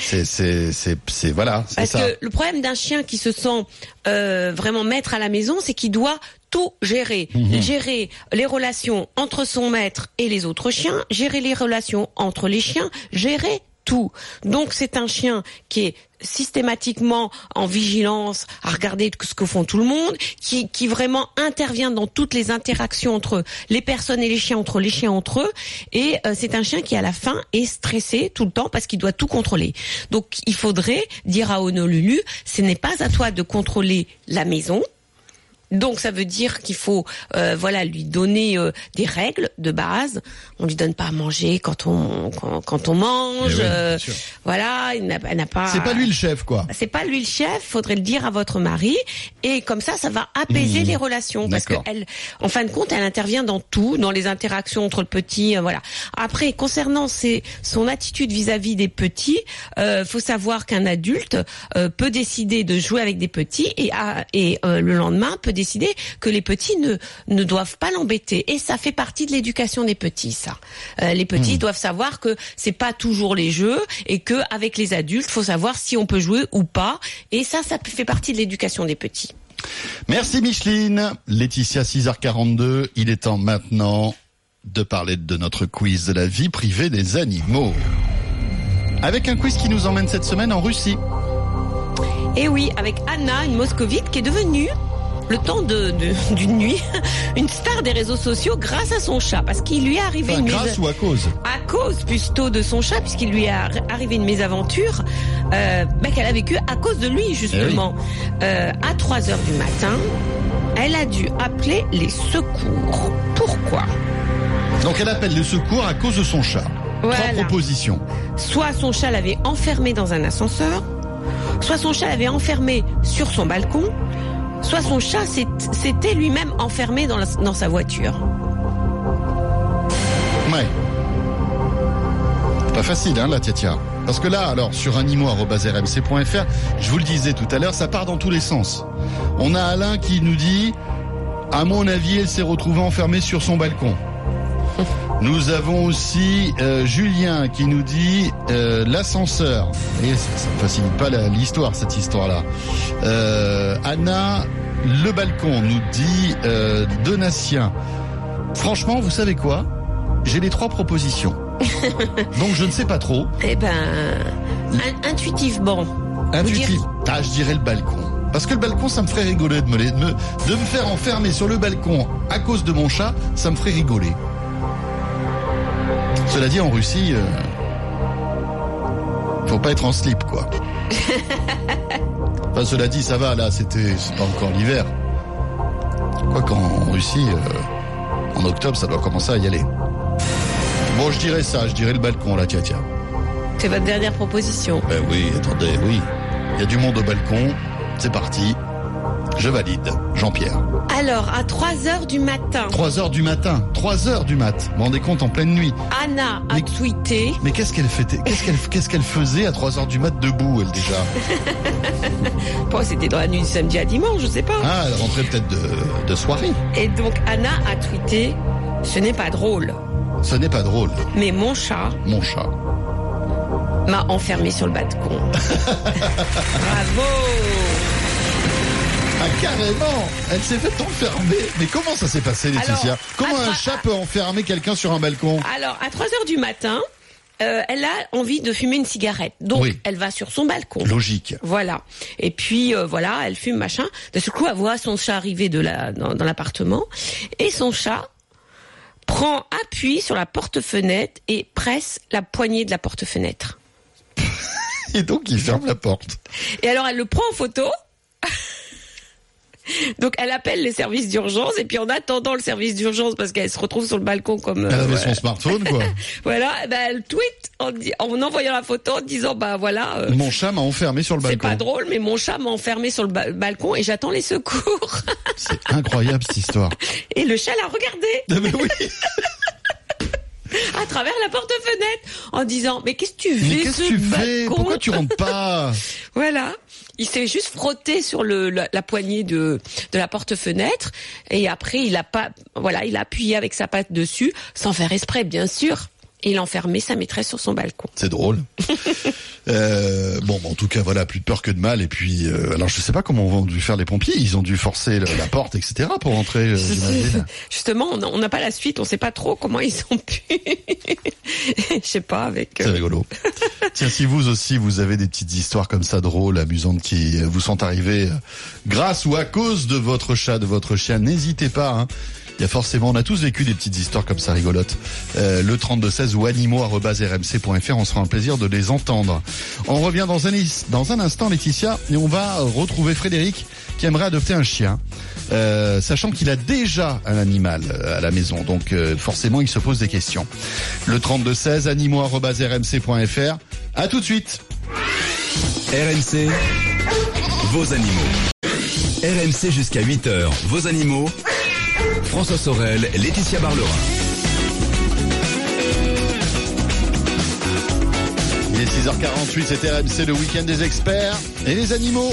C'est, c'est, c'est, c'est, voilà, Parce ça. que le problème d'un chien qui se sent euh, vraiment maître à la maison, c'est qu'il doit tout gérer. Mhm. Gérer les relations entre son maître et les autres chiens, gérer les relations entre les chiens, gérer tout. Donc c'est un chien qui est systématiquement en vigilance à regarder ce que font tout le monde, qui, qui vraiment intervient dans toutes les interactions entre les personnes et les chiens, entre les chiens entre eux. Et euh, c'est un chien qui à la fin est stressé tout le temps parce qu'il doit tout contrôler. Donc il faudrait dire à Honolulu, ce n'est pas à toi de contrôler la maison. Donc ça veut dire qu'il faut euh, voilà lui donner euh, des règles de base. On lui donne pas à manger quand on quand, quand on mange. Eh oui, euh, voilà, il n'a elle n'a pas. C'est pas lui le chef, quoi. C'est pas lui le chef, faudrait le dire à votre mari et comme ça ça va apaiser les relations parce que elle en fin de compte elle intervient dans tout, dans les interactions entre le petit euh, voilà. Après concernant ses, son attitude vis-à-vis des petits, euh, faut savoir qu'un adulte euh, peut décider de jouer avec des petits et à- et euh, le lendemain peut décider que les petits ne ne doivent pas l'embêter et ça fait partie de l'éducation des petits ça. Euh, les petits doivent savoir que c'est pas toujours les jeux et que avec les adultes, faut savoir si on peut jouer ou pas et ça ça fait partie de l'éducation des petits. Merci Micheline. Laetitia 6h42. Il est temps maintenant de parler de notre quiz de la vie privée des animaux. Avec un quiz qui nous emmène cette semaine en Russie. Et oui, avec Anna, une moscovite qui est devenue le temps de de- d'une nuit une star des réseaux sociaux grâce à son chat. Parce qu'il lui est arrivé Enfin, une grâce ou à cause à cause plutôt de son chat puisqu'il lui est arri- arrivé une mésaventure euh, bah, qu'elle a vécue à cause de lui justement. Euh, à 3 heures du matin elle a dû appeler les secours. Pourquoi? Donc elle appelle le secours à cause de son chat. Trois propositions. soit son chat l'avait enfermé dans un ascenseur, soit son chat l'avait enfermé sur son balcon, soit son chat s'était lui-même enfermé dans, sa voiture. Ouais. Pas facile, hein, la tia Parce que là, alors, sur animaux.rmc.fr, je vous le disais tout à l'heure, ça part dans tous les sens. On a Alain qui nous dit, à mon avis, elle s'est retrouvée enfermée sur son balcon. Nous avons aussi euh, Julien qui nous dit euh, l'ascenseur. Et ça, ça ne facilite pas l'histoire, cette histoire-là. Euh, Anna, le balcon, nous dit euh, Donatien. Franchement, vous savez quoi? J'ai les trois propositions. Donc je ne sais pas trop. Eh ben, in- intuitivement. Intuitif. Ah, je dirais le balcon. Parce que le balcon, ça me ferait rigoler de me, les- de me, de me faire enfermer sur le balcon à cause de mon chat, ça me ferait rigoler. Cela dit, en Russie, euh, faut pas être en slip, quoi. Enfin, cela dit, ça va, là, c'était, c'est pas encore l'hiver. Quoi qu'en Russie, euh, en octobre, ça doit commencer à y aller. Bon, je dirais ça, je dirais le balcon, là, tiens, tiens. C'est votre dernière proposition. Ben oui, attendez, oui. Il y a du monde au balcon. C'est parti. Je valide. Jean-Pierre. Alors, à 3 heures du matin, 3 heures du matin. 3 heures du mat. Vous vous rendez compte en pleine nuit. Anna a Mais- tweeté. Mais qu'est-ce qu'elle fait Qu'est-ce qu'elle qu'est-ce qu'elle faisait à 3 heures du mat debout, elle déjà? Bon, c'était dans la nuit du samedi à dimanche, je sais pas. Ah, elle rentrait peut-être de, de soirée. Et donc, Anna a tweeté. Ce n'est pas drôle, Ce n'est pas drôle, mais mon chat mon chat. m'a enfermé sur le balcon. Bravo Ah, carrément Elle s'est fait enfermer. Mais comment ça s'est passé, Laetitia Alors, Comment un chat peut enfermer quelqu'un sur un balcon Alors, à 3 heures du matin, euh, elle a envie de fumer une cigarette. Donc, Oui. elle va sur son balcon. Logique. Voilà. Et puis euh, voilà, elle fume machin. De ce coup, elle voit son chat arriver de la dans, dans l'appartement et son chat prend appui sur la porte-fenêtre et presse la poignée de la porte-fenêtre. Et donc, il ferme la porte. Et alors, elle le prend en photo. Donc elle appelle les services d'urgence et puis en attendant le service d'urgence parce qu'elle se retrouve sur le balcon comme euh, Elle avait ouais. son smartphone, quoi. voilà, eh ben, elle tweet en, envoyant la photo en disant bah voilà euh, Mon chat m'a enfermé sur le c'est balcon. pas drôle mais mon chat m'a enfermé sur le ba- balcon et j'attends les secours. C'est incroyable, cette histoire. Et le chat l'a regardé Ah, mais oui. à travers la porte-fenêtre en disant mais qu'est-ce que tu Mais fais qu'est-ce ce que tu fais? Pourquoi tu rentres pas? Voilà. Il s'est juste frotté sur le, la, poignée de, de la porte-fenêtre et après il a pas voilà il a appuyé avec sa patte dessus sans faire exprès bien sûr. Et il a enfermé sa maîtresse sur son balcon. C'est drôle. Euh, bon, en tout cas, voilà, plus de peur que de mal. Et puis, euh, alors, je sais pas comment ont dû faire les pompiers. Ils ont dû forcer le- la porte, etc., pour rentrer. euh. Justement, on n'a- pas la suite, on sait pas trop comment ils ont pu. Je sais pas avec. C'est euh, rigolo. Tiens, si vous aussi, vous avez des petites histoires comme ça drôles, amusantes, qui vous sont arrivées euh, grâce ou à cause de votre chat, de votre chien, n'hésitez pas. Hein. Il y a forcément, on a tous vécu des petites histoires comme ça rigolotes. Euh, le 3216 ou animaux@rmc.fr, on sera un plaisir de les entendre. On revient dans un, instant, Laetitia, et on va retrouver Frédéric qui aimerait adopter un chien. Euh, sachant qu'il a déjà un animal euh, à la maison, donc euh, forcément il se pose des questions. Le 3216 animaux@rmc.fr. À tout de suite. RMC, vos animaux. RMC jusqu'à 8h, vos animaux. François Sorel, Laetitia Barlerin. Il est 6h48, c'est RMC, le week-end des experts et les animaux.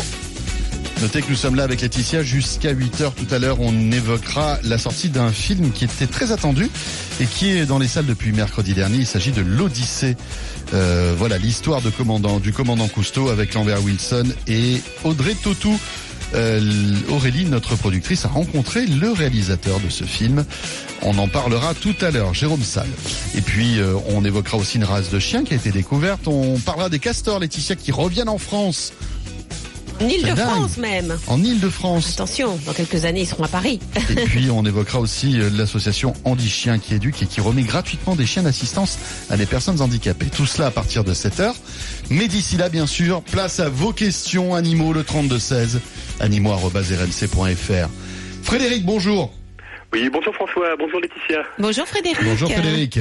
Notez que nous sommes là avec Laetitia jusqu'à 8h tout à l'heure. On évoquera la sortie d'un film qui était très attendu et qui est dans les salles depuis mercredi dernier. Il s'agit de l'Odyssée. Euh, voilà l'histoire de commandant, du commandant Cousteau avec Lambert Wilson et Audrey Tautou. Euh, Aurélie, notre productrice, a rencontré le réalisateur de ce film. On en parlera tout à l'heure, Jérôme Salle. Et puis, euh, on évoquera aussi une race de chiens qui a été découverte. On parlera des castors, Laetitia, qui reviennent en France, En Ile-de-France même. en Ile-de-France. Attention, dans quelques années ils seront à Paris. Et puis, on évoquera aussi euh, l'association Andy Chien qui éduque et qui remet gratuitement des chiens d'assistance à des personnes handicapées. Tout cela à partir de 7 heures. Mais d'ici là, bien sûr, place à vos questions animaux, le 3216, animaux.rmc.fr. Frédéric, bonjour. Oui, bonjour François, bonjour Laetitia. Bonjour Frédéric. Bonjour Frédéric.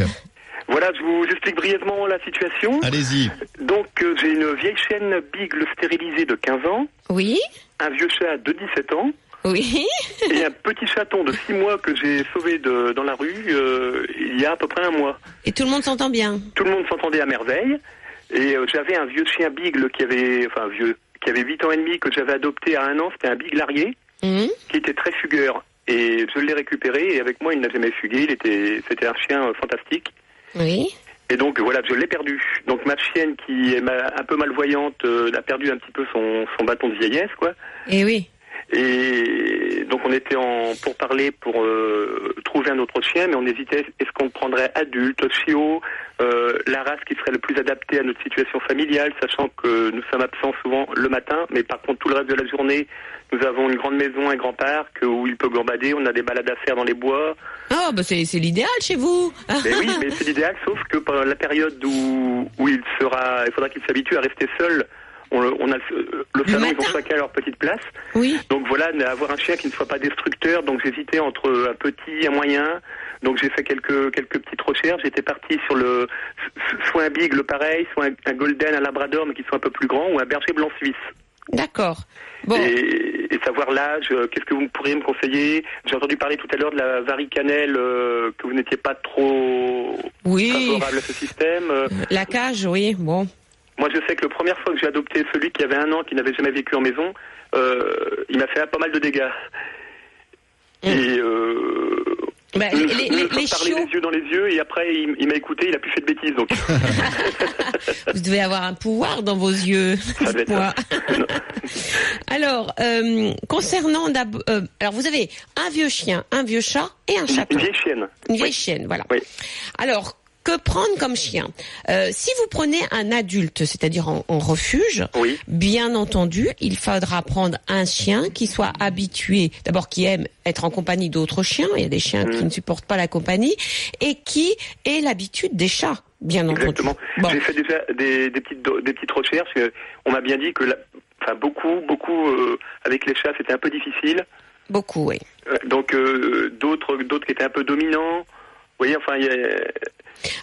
Voilà, je vous explique brièvement la situation. Allez-y. Donc, euh, j'ai une vieille chienne Beagle stérilisée de 15 ans, Oui, un vieux chat de 17 ans oui. et un petit chaton de 6 mois que j'ai sauvé de, dans la rue euh, il y a à peu près un mois. Et tout le monde s'entend bien. Tout le monde s'entendait à merveille et euh, j'avais un vieux chien Beagle qui avait, enfin vieux, qui avait 8 ans et demi que j'avais adopté à un an, c'était un Beagle Arié Hum. qui était très fugueur. Et je l'ai récupéré et avec moi il n'a jamais fugué, il était, c'était un chien euh, fantastique. Oui. Et donc voilà, je l'ai perdu. Donc ma chienne qui est un peu malvoyante euh, a perdu un petit peu son, son bâton de vieillesse, quoi. Et oui. Et donc on était en pour parler pour euh, trouver un autre chien, mais on hésitait est-ce qu'on prendrait adulte, chiot, euh, la race qui serait le plus adaptée à notre situation familiale, sachant que nous sommes absents souvent le matin, mais par contre tout le reste de la journée, nous avons une grande maison, un grand parc où il peut gambader, on a des balades à faire dans les bois. Oh, bah c'est c'est l'idéal chez vous. Mais oui, mais c'est l'idéal, sauf que pendant la période où, où il sera, il faudra qu'il s'habitue à rester seul. On, le- on a le, le salon, ils ont chacun leur petite place. Oui. Donc voilà, avoir un chien qui ne soit pas destructeur. Donc j'hésitais entre un petit, un moyen. Donc j'ai fait quelques quelques petites recherches. J'étais parti sur le soit un beagle pareil, soit un, un golden, un labrador, mais qui soit un peu plus grand, ou un berger blanc suisse. D'accord. Bon. Et, et savoir l'âge, euh, qu'est-ce que vous pourriez me conseiller? J'ai entendu parler tout à l'heure de la varicanelle, euh, que vous n'étiez pas trop Oui. favorable à ce système. Euh, La cage, oui, bon. Moi, je sais que la première fois que j'ai adopté celui qui avait un an, qui n'avait jamais vécu en maison, euh, il m'a fait pas mal de dégâts. Mm. Et euh, Bah, les, les, chiots, yeux dans les yeux, et après, il, il m'a écouté, il a plus fait de bêtises. Donc, vous devez avoir un pouvoir dans vos yeux. Ça. Alors, euh, concernant euh, alors vous avez un vieux chien, un vieux chat et un chaton. une vieille chienne. Une vieille Oui. chienne, voilà. Oui. Alors, que prendre comme chien Euh, Si vous prenez un adulte, c'est-à-dire en, en refuge, Oui. bien entendu, il faudra prendre un chien qui soit habitué, d'abord qui aime être en compagnie d'autres chiens, il y a des chiens Mm. qui ne supportent pas la compagnie, et qui ait l'habitude des chats, bien entendu. Exactement. Bon. J'ai fait déjà des, des petites des petites recherches. euh, On m'a bien dit que, la- enfin beaucoup beaucoup euh, avec les chats c'était un peu difficile. Beaucoup, oui. Euh, Donc euh, d'autres d'autres qui étaient un peu dominants. Vous voyez, enfin, il y a,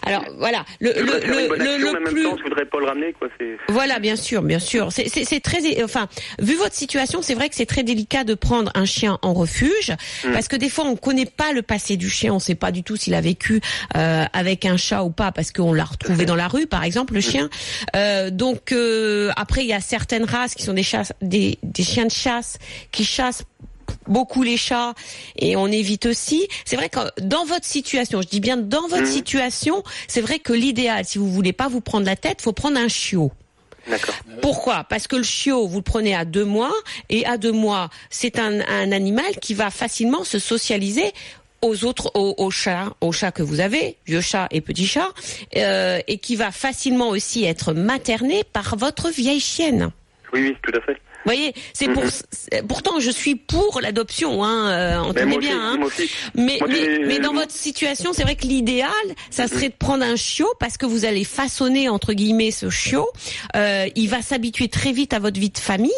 Alors voilà, le, je le, le, le- action, le mais en même plus temps, je voudrais pas le ramener, quoi. Voilà, bien sûr, bien sûr. C'est très, enfin, vu votre situation, c'est vrai que c'est très délicat de prendre un chien en refuge, Mm. parce que des fois on connaît pas le passé du chien, on sait pas du tout s'il a vécu euh, avec un chat ou pas, parce qu'on l'a retrouvé dans la rue, par exemple, le Mm. chien. Euh, donc euh, après, il y a certaines races qui sont des chasses, des, des chiens de chasse qui chassent beaucoup les chats et on évite aussi. C'est vrai que dans votre situation, je dis bien dans votre Mhm. situation, c'est vrai que l'idéal, si vous voulez pas vous prendre la tête, faut prendre un chiot. d'accord. Pourquoi? Parce que le chiot, vous le prenez à deux mois, et à deux mois, c'est un, un animal qui va facilement se socialiser aux autres, aux, aux chats, aux chats que vous avez, vieux chat et petit chat, euh, et qui va facilement aussi être materné par votre vieille chienne. Oui, oui, tout à fait. Vous voyez, c'est pour, c'est- pourtant je suis pour l'adoption, hein, euh, entendez aussi, bien. Hein. Mais, mais, mais dans votre situation, c'est vrai que l'idéal, ça serait de prendre un chiot parce que vous allez façonner entre guillemets ce chiot. Euh, il va s'habituer très vite à votre vie de famille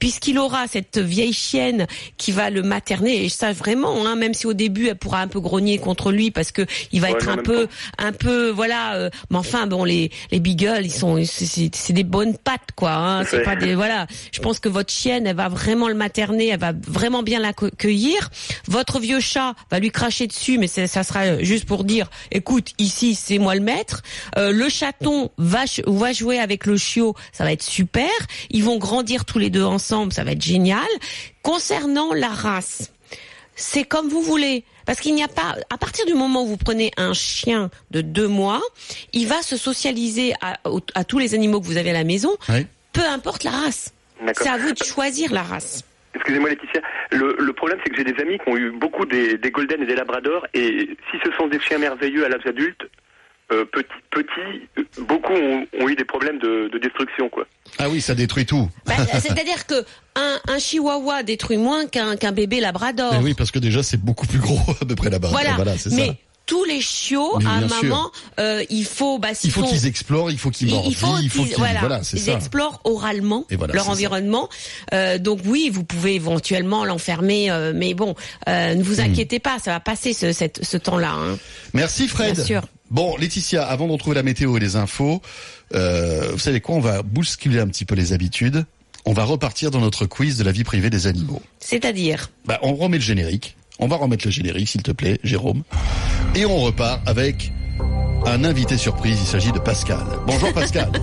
puisqu'il aura cette vieille chienne qui va le materner et ça vraiment, hein, même si au début elle pourra un peu grogner contre lui parce que il va Ouais, être un peu, temps. un peu, voilà. euh, mais enfin bon, les les beagles, ils sont, c'est- des bonnes pattes quoi. Hein, c'est pas des, voilà. Je pense que votre chienne, elle va vraiment le materner, elle va vraiment bien l'accueillir. Votre vieux chat va lui cracher dessus, mais ça sera juste pour dire, écoute, ici c'est moi le maître. Euh, le chaton va jouer avec le chiot, ça va être super. Ils vont grandir tous les deux ensemble, ça va être génial. Concernant la race, c'est comme vous voulez. Parce qu'il n'y a pas, à partir du moment où vous prenez un chien de deux mois, il va se socialiser à, tous les animaux que vous avez à la maison, Oui. peu importe la race. C'est à vous de choisir la race. Excusez-moi Laetitia, le, le problème c'est que j'ai des amis qui ont eu beaucoup des, des golden et des labradors et si ce sont des chiens merveilleux à l'âge adulte, euh, petits, euh, beaucoup ont, ont eu des problèmes de, de destruction quoi. Ah oui, ça détruit tout. Bah, C'est-à-dire que un, un chihuahua détruit moins qu'un bébé labrador. Mais oui, parce que déjà, c'est beaucoup plus gros à peu près là-bas. voilà. Mais ça. Tous les chiots, à un moment, euh, il faut, bah, s'ils Il faut font- qu'ils explorent, il faut qu'ils Il- mordent, il faut il faut qu'ils voilà, Voilà, ils explorent oralement voilà, leur environnement. Euh, donc oui, vous pouvez éventuellement l'enfermer, euh, mais bon, ne Hmm. vous inquiétez pas, ça va passer ce, cette- ce temps-là. hein. Merci Fred. Bien sûr. Bon, Laetitia, avant de retrouver la météo et les infos, vous savez quoi On va bousculer un petit peu les habitudes. On va repartir dans notre quiz de la vie privée des animaux. C'est-à-dire, Bah, on remet le générique. On va remettre le générique, s'il te plaît, Jérôme. Et on repart avec un invité surprise. Il s'agit de Pascal. Bonjour Pascal.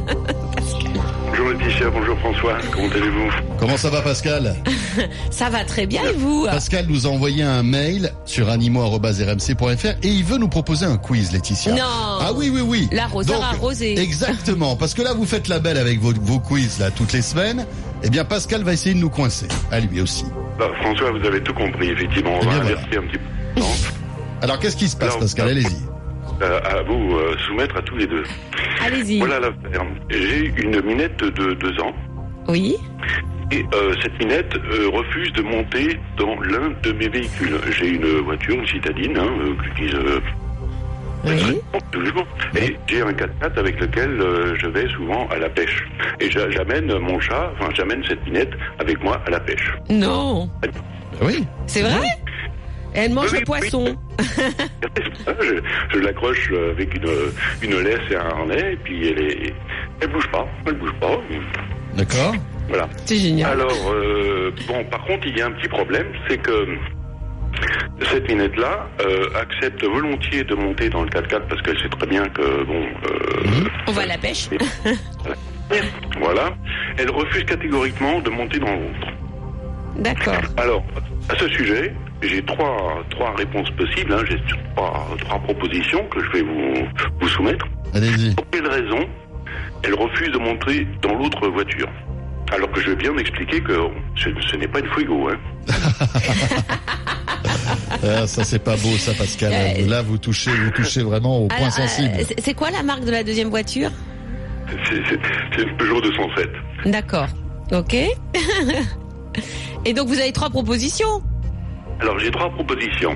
Bonjour Laetitia, bonjour François, comment allez-vous? Comment ça va Pascal? Ça va très bien et vous? Pascal nous a envoyé un mail sur animaux.rmc.fr et il veut nous proposer un quiz, Laetitia. Non. Ah oui, oui, oui. L'arroseur Donc, arrosé. Exactement, parce que là, vous faites la belle avec vos, vos quiz là toutes les semaines. Eh bien, Pascal va essayer de nous coincer. À lui aussi. Bah, François, vous avez tout compris, effectivement, on Eh va voilà. inverser un petit peu. Alors, qu'est-ce qui se passe, Alors, Pascal? euh, Allez-y. À vous euh, soumettre à tous les deux. Allez-y. Voilà l'affaire. J'ai une minette de deux ans Oui. et euh, cette minette euh, refuse de monter dans l'un de mes véhicules. J'ai une voiture, une citadine, hein, euh, que j'utilise Oui. Et j'ai un 4x4 avec lequel je vais souvent à la pêche. Et j'a- j'amène mon chat, enfin j'amène cette minette avec moi à la pêche. Non. Oui. C'est vrai? Elle mange Oui, le poisson. je je l'accroche avec une, une laisse et un harnais, et puis elle est, elle bouge pas, elle bouge pas. D'accord. Voilà. C'est génial. Alors, euh, bon, par contre, il y a un petit problème, c'est que cette minette-là euh, accepte volontiers de monter dans le 4x4 parce qu'elle sait très bien que, bon, euh, On va à la pêche. voilà. Elle refuse catégoriquement de monter dans l'autre. D'accord. Alors, à ce sujet, j'ai trois, trois réponses possibles, hein, j'ai trois, trois propositions que je vais vous, vous soumettre. Allez-y. Pour quelle raison elle refuse de monter dans l'autre voiture? Alors que je vais bien m'expliquer que ce, ce n'est pas une Fuego. Hein. Ah, ça c'est pas beau, ça, Pascal. Euh, Là, vous touchez, vous touchez vraiment au point Alors, euh, sensible. c'est- c'est quoi la marque de la deuxième voiture? C'est- C'est c'est une Peugeot 207. D'accord. Ok. Et donc vous avez trois propositions. Alors j'ai trois propositions.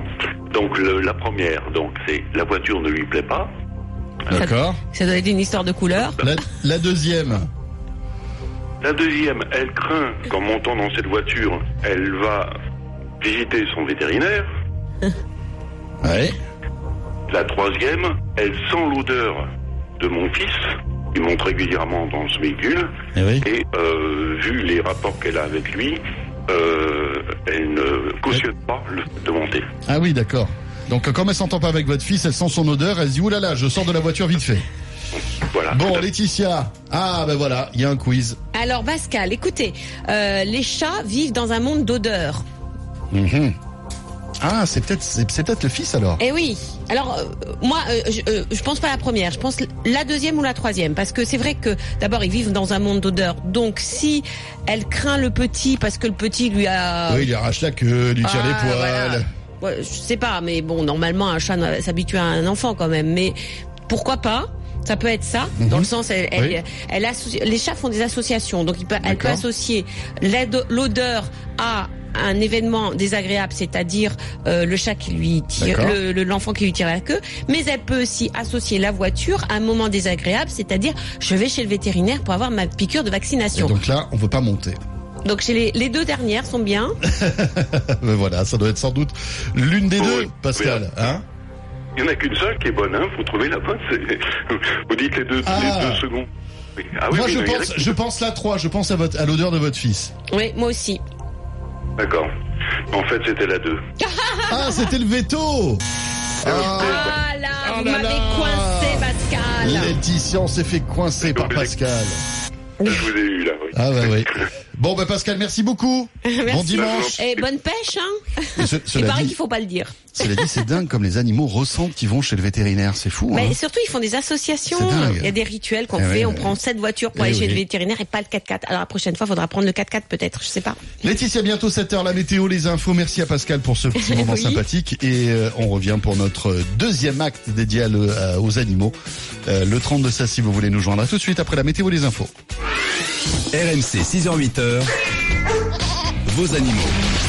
Donc le- la première, donc c'est la voiture ne lui plaît pas. D'accord. Ça doit être une histoire de couleur. La, la deuxième. La deuxième, elle craint qu'en montant dans cette voiture, elle va visiter son vétérinaire. Ouais. La troisième, elle sent l'odeur de mon fils, qui monte régulièrement dans ce véhicule, Eh oui. et euh, vu les rapports qu'elle a avec lui, euh, elle ne cautionne pas le fait de monter. Ah oui, d'accord. Donc, comme elle s'entend pas avec votre fils, elle sent son odeur, elle se dit, oulala, je sors de la voiture vite fait. Voilà. Bon, Laetitia. Ah, ben voilà, il y a un quiz. Alors Pascal, écoutez, euh, les chats vivent dans un monde d'odeurs. Mhm. Ah, c'est peut-être, c'est peut-être le fils alors. Eh oui. Alors euh, moi, euh, je, euh, je pense pas la première, je pense la deuxième ou la troisième, parce que c'est vrai que d'abord ils vivent dans un monde d'odeurs. Donc si elle craint le petit parce que le petit lui a Oui, il arrache la queue, lui tire Ah, les poils. voilà. Ouais, je sais pas, mais bon, normalement, un chat s'habitue à un enfant quand même. Mais pourquoi pas ça peut être ça, dans le sens, elle, elle, Mhm. Oui. elle associe- les chats font des associations, donc il peut, elle peut associer l'odeur à un événement désagréable, c'est-à-dire euh, le chat qui lui tire, D'accord. le- le- l'enfant qui lui tire la queue, mais elle peut aussi associer la voiture à un moment désagréable, c'est-à-dire je vais chez le vétérinaire pour avoir ma piqûre de Et vaccination. donc là, on veut pas monter. Donc chez les, les deux dernières sont bien. Mais voilà, ça doit être sans doute l'une des Oui, deux. Pascal. Hein? Il n'y en a qu'une seule qui est bonne, hein. Faut trouver la bonne. c'est- Vous dites les deux, Ah. les deux secondes. Oui. Ah oui, Moi, oui, je pense, je pense la 3, je pense à, votre, à l'odeur de votre fils. Oui, moi aussi. D'accord. En fait, c'était la 2. Ah, c'était le veto Ah, Ah là, vous là m'avez coincé, Pascal. Laetitia, on s'est fait coincer par Pascal. Je vous ai eu là, oui. Ah bah oui. Bon, bah Pascal, merci beaucoup. Merci. Bon dimanche. Et bonne pêche, hein Et ce- Il cela paraît dit, qu'il faut pas le dire. cela dit, c'est dingue comme les animaux ressentent qu'ils vont chez le vétérinaire. C'est fou, hein Mais surtout, ils font des associations. Il y a des rituels qu'on Eh fait. ouais, on ouais. prend cette voiture pour Eh aller chez le vétérinaire et pas le 4x4. Alors la prochaine fois, il faudra prendre le 4x4 peut-être. Je sais pas. Laetitia, bientôt 7h, la météo, les infos. Merci à Pascal pour ce petit moment Oui. sympathique. Et euh, on revient pour notre deuxième acte dédié à le- à- aux animaux. Euh, le 30 de ça, si vous voulez nous joindre. À tout de suite après la météo, les infos. RMC 6h-8h, vos animaux.